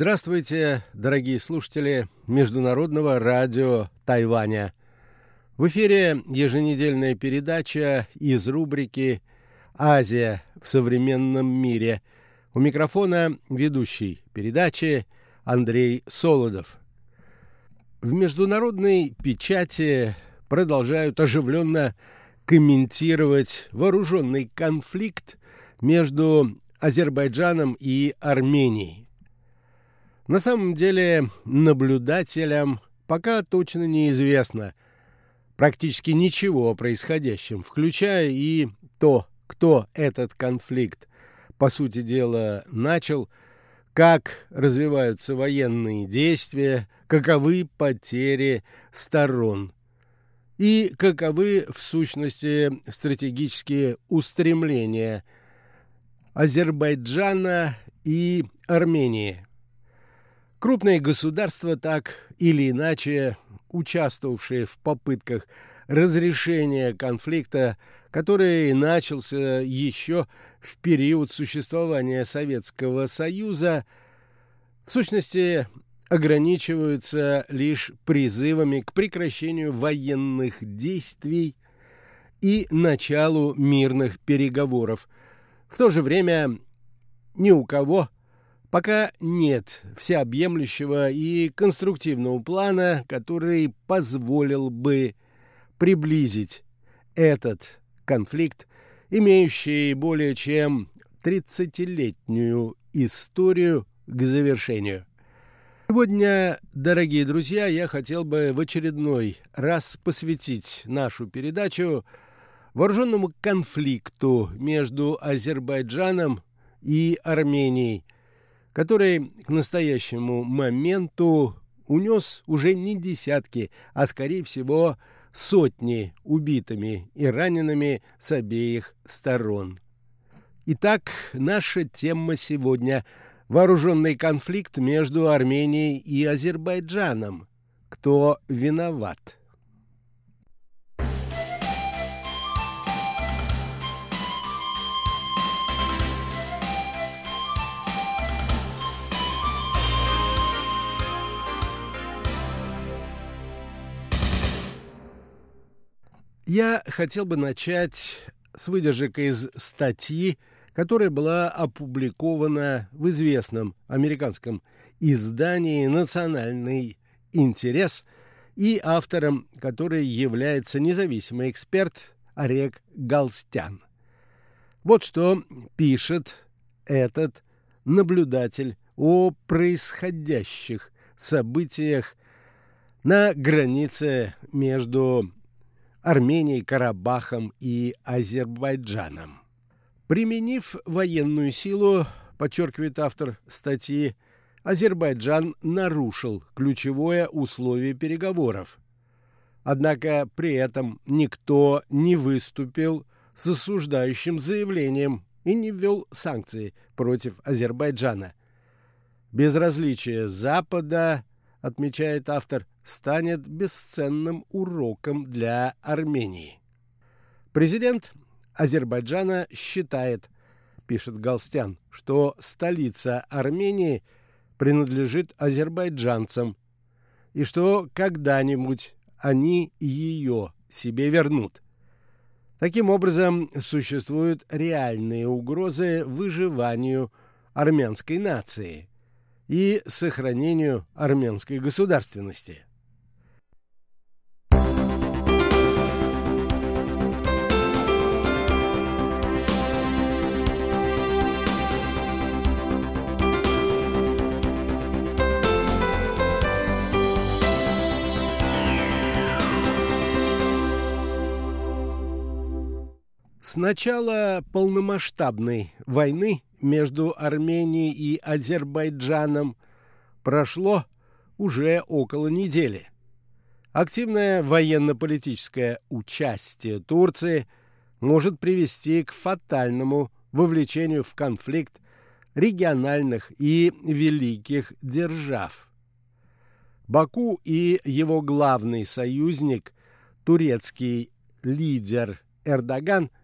Здравствуйте, дорогие слушатели Международного радио Тайваня. В эфире еженедельная передача из рубрики «Азия в современном мире». У микрофона ведущий передачи Андрей Солодов. В международной печати продолжают оживленно комментировать вооруженный конфликт между Азербайджаном и Арменией. На самом деле наблюдателям пока точно неизвестно практически ничего о происходящем, включая и то, кто этот конфликт, по сути дела, начал, как развиваются военные действия, каковы потери сторон и каковы, в сущности, стратегические устремления Азербайджана и Армении – Крупные государства, так или иначе участвовавшие в попытках разрешения конфликта, который начался еще в период существования Советского Союза, в сущности ограничиваются лишь призывами к прекращению военных действий и началу мирных переговоров. В то же время ни у кого Пока нет всеобъемлющего и конструктивного плана, который позволил бы приблизить этот конфликт, имеющий более чем 30-летнюю историю к завершению. Сегодня, дорогие друзья, я хотел бы в очередной раз посвятить нашу передачу вооруженному конфликту между Азербайджаном и Арменией – который к настоящему моменту унес уже не десятки, а, скорее всего, сотни убитыми и ранеными с обеих сторон. Итак, наша тема сегодня – вооруженный конфликт между Арменией и Азербайджаном. Кто виноват? Я хотел бы начать с выдержек из статьи, которая была опубликована в известном американском издании «Национальный интерес» и автором которой является независимый эксперт Олег Галстян. Вот что пишет этот наблюдатель о происходящих событиях на границе между Арменией, Карабахом и Азербайджаном. Применив военную силу, подчеркивает автор статьи, Азербайджан нарушил ключевое условие переговоров. Однако при этом никто не выступил с осуждающим заявлением и не ввел санкции против Азербайджана. Безразличие Запада, отмечает автор, станет бесценным уроком для Армении. Президент Азербайджана считает, пишет Галстян, что столица Армении принадлежит азербайджанцам и что когда-нибудь они ее себе вернут. Таким образом, существуют реальные угрозы выживанию армянской нации и сохранению армянской государственности. С начала полномасштабной войны между Арменией и Азербайджаном прошло уже около недели. Активное военно-политическое участие Турции может привести к фатальному вовлечению в конфликт региональных и великих держав. Баку и его главный союзник, турецкий лидер Эрдоган –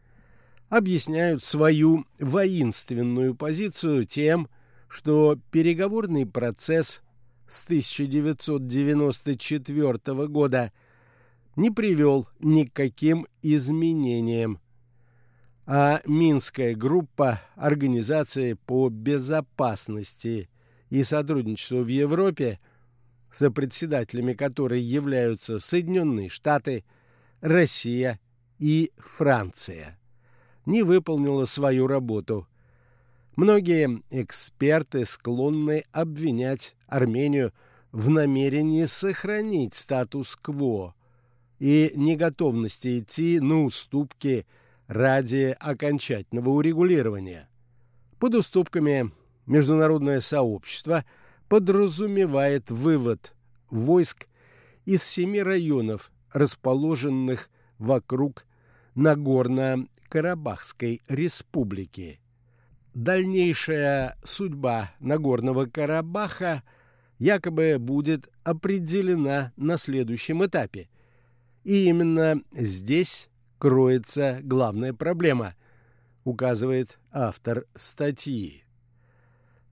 объясняют свою воинственную позицию тем, что переговорный процесс с 1994 года не привел ни к каким изменениям, а Минская группа Организации по безопасности и сотрудничеству в Европе, сопредседателями которой являются Соединенные Штаты, Россия и Франция, не выполнила свою работу. Многие эксперты склонны обвинять Армению в намерении сохранить статус-кво и неготовности идти на уступки ради окончательного урегулирования. Под уступками международное сообщество подразумевает вывод войск из семи районов, расположенных вокруг Нагорно-Карабахской республики. Дальнейшая судьба Нагорного Карабаха якобы будет определена на следующем этапе. И именно здесь кроется главная проблема, указывает автор статьи.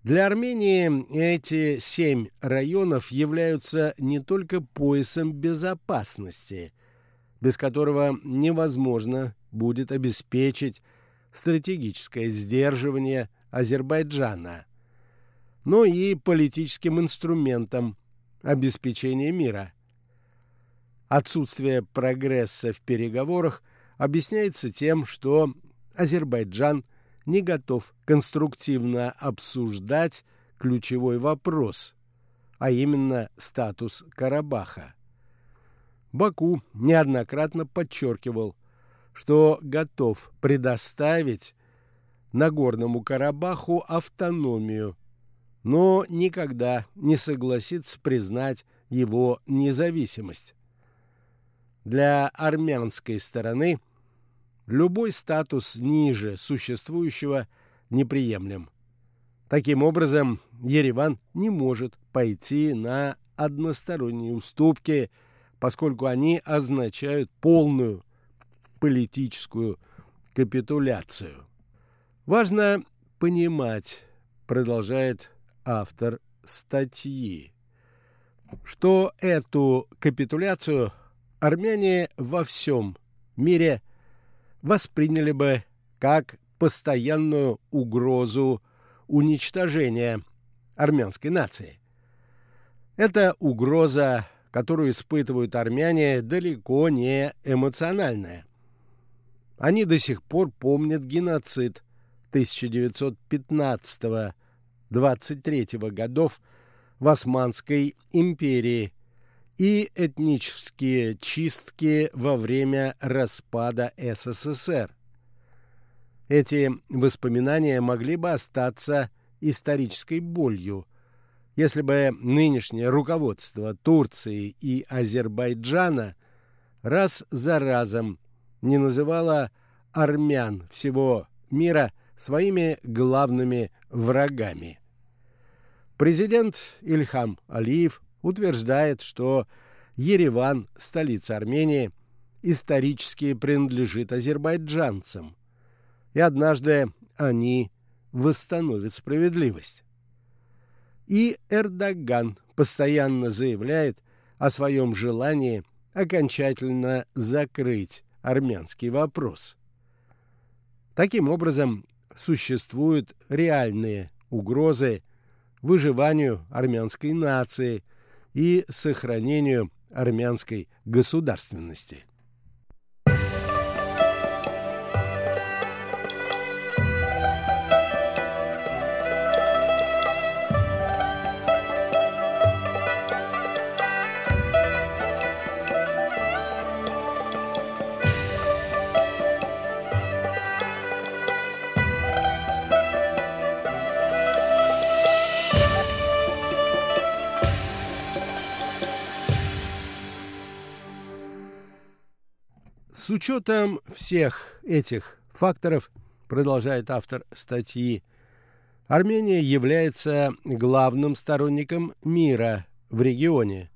Для Армении эти семь районов являются не только поясом безопасности, без которого невозможно будет обеспечить стратегическое сдерживание Азербайджана, но и политическим инструментом обеспечения мира. Отсутствие прогресса в переговорах объясняется тем, что Азербайджан – не готов конструктивно обсуждать ключевой вопрос, а именно статус Карабаха. Баку неоднократно подчеркивал, что готов предоставить Нагорному Карабаху автономию, но никогда не согласится признать его независимость. Для армянской стороны – любой статус ниже существующего неприемлем. Таким образом, Ереван не может пойти на односторонние уступки, поскольку они означают полную политическую капитуляцию. Важно понимать, продолжает автор статьи, что эту капитуляцию армяне во всем мире – восприняли бы как постоянную угрозу уничтожения армянской нации. Эта угроза, которую испытывают армяне, далеко не эмоциональная. Они до сих пор помнят геноцид 1915-23 годов в Османской империи – и этнические чистки во время распада СССР. Эти воспоминания могли бы остаться исторической болью, если бы нынешнее руководство Турции и Азербайджана раз за разом не называло армян всего мира своими главными врагами. Президент Ильхам Алиев утверждает, что Ереван, столица Армении, исторически принадлежит азербайджанцам, и однажды они восстановят справедливость. И Эрдоган постоянно заявляет о своем желании окончательно закрыть армянский вопрос. Таким образом, существуют реальные угрозы выживанию армянской нации – и сохранению армянской государственности. С учетом всех этих факторов, продолжает автор статьи, Армения является главным сторонником мира в регионе,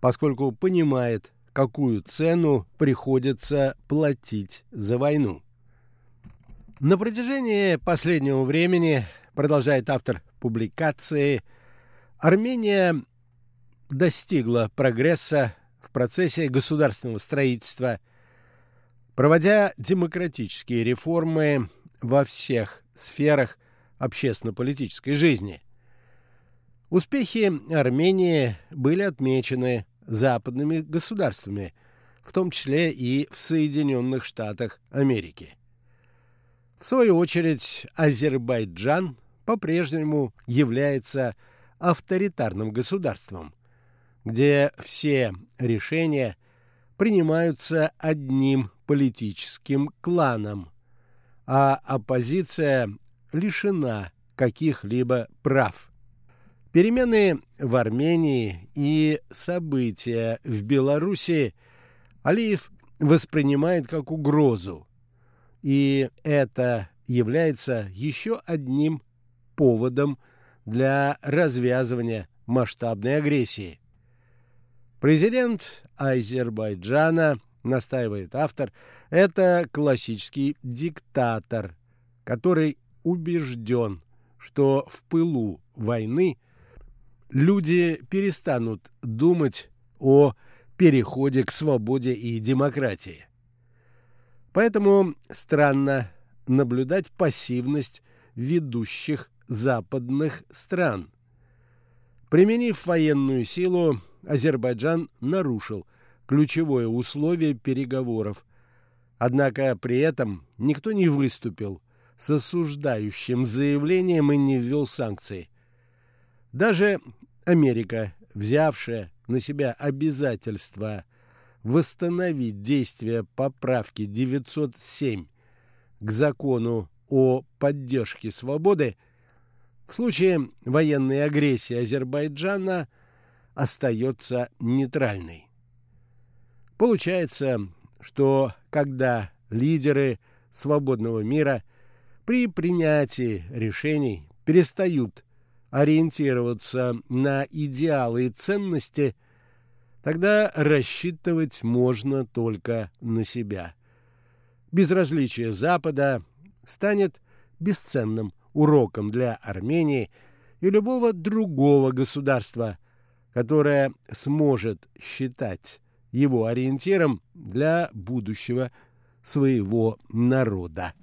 поскольку понимает, какую цену приходится платить за войну. На протяжении последнего времени продолжает автор публикации, Армения достигла прогресса в процессе государственного строительства, проводя демократические реформы во всех сферах общественно-политической жизни. Успехи Армении были отмечены западными государствами, в том числе и в Соединенных Штатах Америки. В свою очередь, Азербайджан по-прежнему является авторитарным государством, где все решения принимаются одним политическим кланом, а оппозиция лишена каких-либо прав. Перемены в Армении и события в Белоруссии Алиев воспринимает как угрозу, и это является еще одним поводом для развязывания масштабной агрессии. Президент Азербайджана, настаивает автор, это классический диктатор, который убежден, что в пылу войны люди перестанут думать о переходе к свободе и демократии. Поэтому странно наблюдать пассивность ведущих западных стран. Применив военную силу, Азербайджан нарушил ключевое условие переговоров. Однако при этом никто не выступил с осуждающим заявлением и не ввел санкции. Даже Америка, взявшая на себя обязательство восстановить действие поправки 907 к закону о поддержке свободы, в случае военной агрессии Азербайджана остается нейтральной. Получается, что когда лидеры свободного мира при принятии решений перестают ориентироваться на идеалы и ценности, тогда рассчитывать можно только на себя. Безразличие Запада станет бесценным уроком для Армении и любого другого государства, которое сможет считать его ориентиром для будущего своего народа.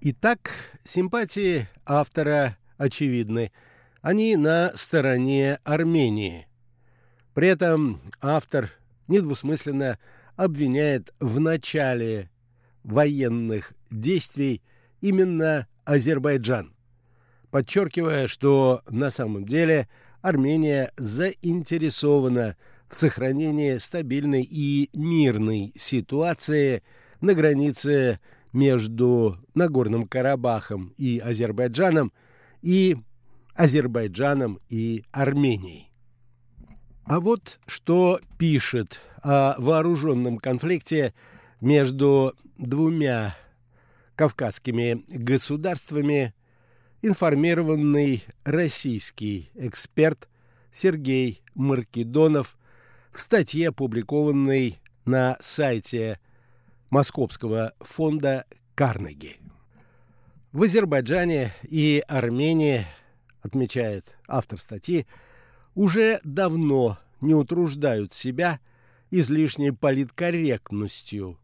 Итак, симпатии автора очевидны. Они на стороне Армении. При этом автор недвусмысленно обвиняет в начале военных действий именно Азербайджан, подчеркивая, что на самом деле Армения заинтересована в сохранении стабильной и мирной ситуации на границе между Нагорным Карабахом и Азербайджаном и Азербайджаном и Арменией. А вот что пишет о вооруженном конфликте между двумя кавказскими государствами информированный российский эксперт Сергей Маркидонов в статье, опубликованной на сайте Московского фонда Карнеги. В Азербайджане и Армении, отмечает автор статьи, уже давно не утруждают себя излишней политкорректностью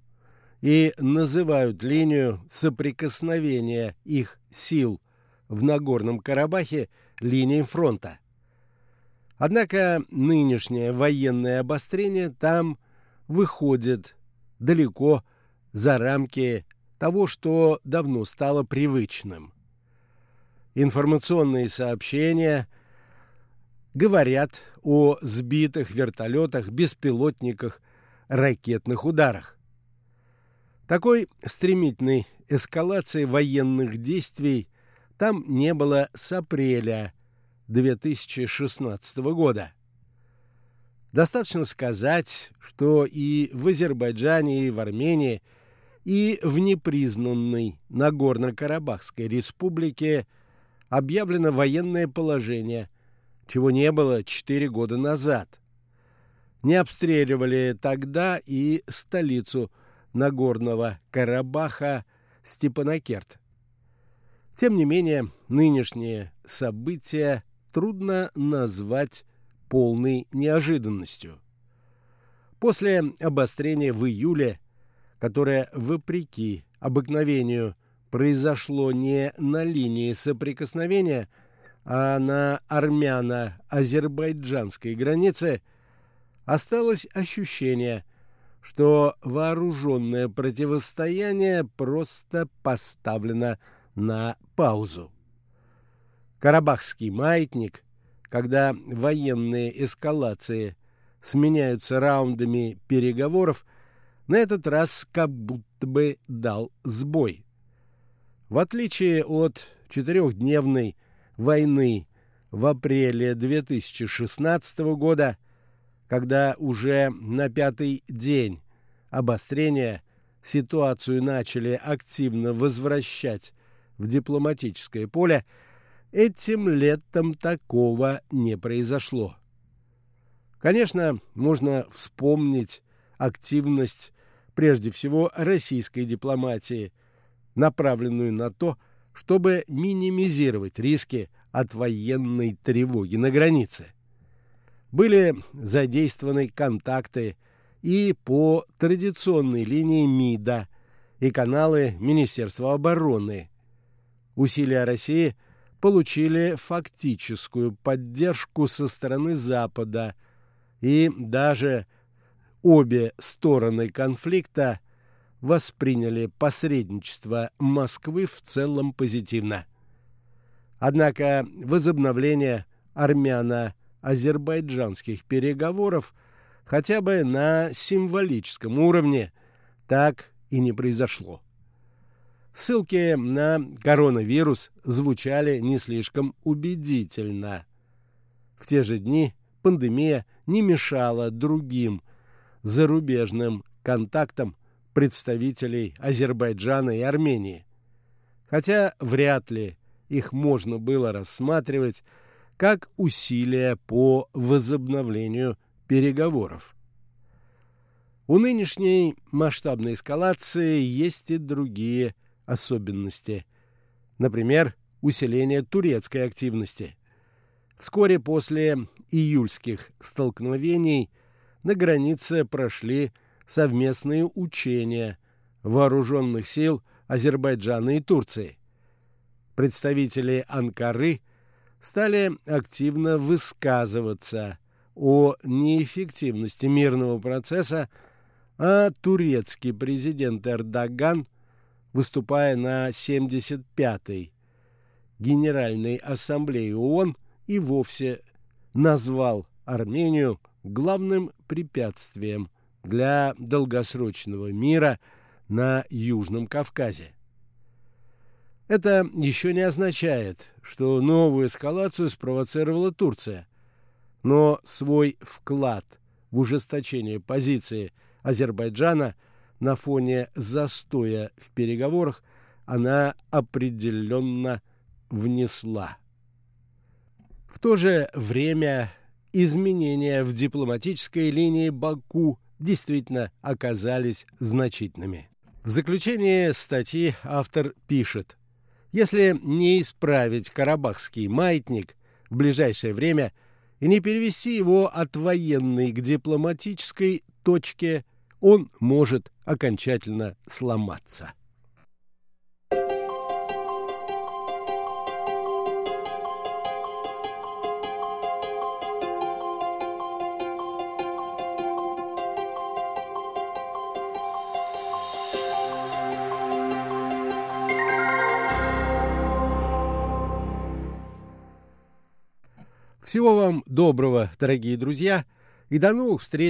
и называют линию соприкосновения их сил в Нагорном Карабахе линией фронта. Однако нынешнее военное обострение там выходит далеко за рамки того, что давно стало привычным. Информационные сообщения говорят о сбитых вертолетах, беспилотниках, ракетных ударах. Такой стремительной эскалации военных действий там не было с апреля 2016 года. Достаточно сказать, что и в Азербайджане, и в Армении и в непризнанной Нагорно-Карабахской республике объявлено военное положение, чего не было четыре года назад. Не обстреливали тогда и столицу Нагорного Карабаха Степанакерт. Тем не менее, нынешние события трудно назвать полной неожиданностью. После обострения в июле, которое, вопреки обыкновению, произошло не на линии соприкосновения, а на армяно-азербайджанской границе, осталось ощущение, что вооруженное противостояние просто поставлено на паузу. Карабахский маятник, когда военные эскалации сменяются раундами переговоров, на этот раз как будто бы дал сбой. В отличие от четырехдневной войны в апреле 2016 года, когда уже на пятый день обострения ситуацию начали активно возвращать в дипломатическое поле, этим летом такого не произошло. Конечно, можно вспомнить активность прежде всего российской дипломатии – направленную на то, чтобы минимизировать риски от военной тревоги на границе. Были задействованы контакты и по традиционной линии МИДа и каналы Министерства обороны. Усилия России получили фактическую поддержку со стороны Запада, и даже обе стороны конфликта восприняли посредничество Москвы в целом позитивно. Однако возобновление армяно-азербайджанских переговоров хотя бы на символическом уровне так и не произошло. Ссылки на коронавирус звучали не слишком убедительно. В те же дни пандемия не мешала другим зарубежным контактам представителей Азербайджана и Армении. Хотя вряд ли их можно было рассматривать как усилия по возобновлению переговоров. У нынешней масштабной эскалации есть и другие особенности. Например, усиление турецкой активности. Вскоре после июльских столкновений на границе прошли совместные учения вооруженных сил Азербайджана и Турции. Представители Анкары стали активно высказываться о неэффективности мирного процесса, а турецкий президент Эрдоган, выступая на 75-й Генеральной Ассамблее ООН, и вовсе назвал Армению главным препятствием для долгосрочного мира на Южном Кавказе. Это еще не означает, что новую эскалацию спровоцировала Турция, но свой вклад в ужесточение позиции Азербайджана на фоне застоя в переговорах она определенно внесла. В то же время изменения в дипломатической линии Баку действительно оказались значительными. В заключение статьи автор пишет, если не исправить карабахский маятник в ближайшее время и не перевести его от военной к дипломатической точке, он может окончательно сломаться. Всего вам доброго, дорогие друзья, и до новых встреч